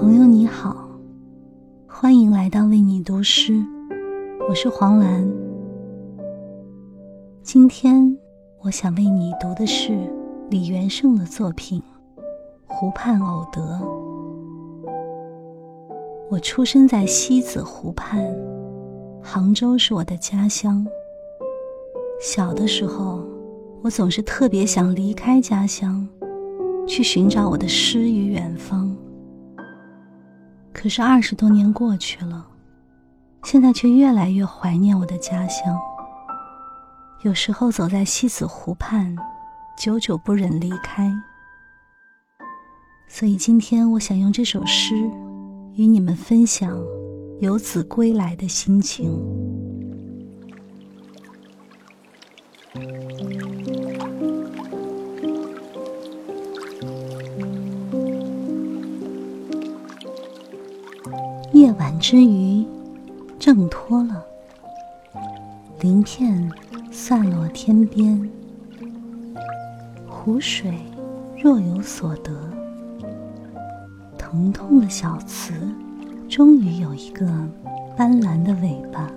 朋友你好，欢迎来到为你读诗，我是黄兰。今天我想为你读的是李元胜的作品《湖畔偶得》。我出生在西子湖畔，杭州是我的家乡。小的时候，我总是特别想离开家乡，去寻找我的诗与远方。可是二十多年过去了，现在却越来越怀念我的家乡。有时候走在西子湖畔，久久不忍离开。所以今天我想用这首诗。与你们分享游子归来的心情。夜晚之余，挣脱了，鳞片散落天边，湖水若有所得。疼痛的小词，终于有一个斑斓的尾巴。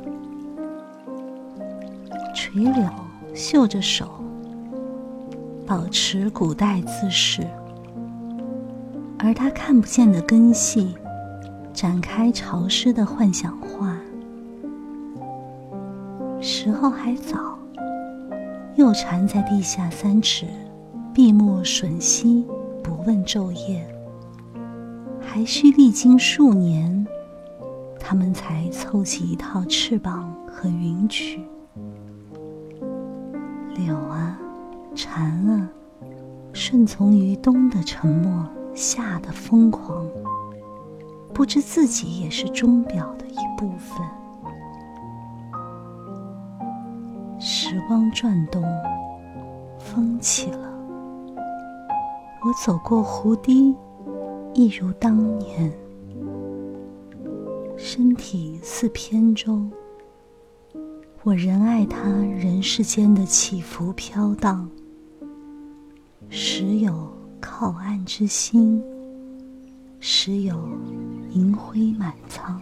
垂柳嗅着手，保持古代姿势，而它看不见的根系，展开潮湿的幻想画。时候还早，又缠在地下三尺，闭目吮吸，不问昼夜。还需历经数年，他们才凑齐一套翅膀和云曲。柳啊，蝉啊，顺从于冬的沉默，夏的疯狂，不知自己也是钟表的一部分。时光转动，风起了，我走过湖堤。一如当年，身体似扁舟，我仍爱它人世间的起伏飘荡。时有靠岸之心，时有银辉满仓。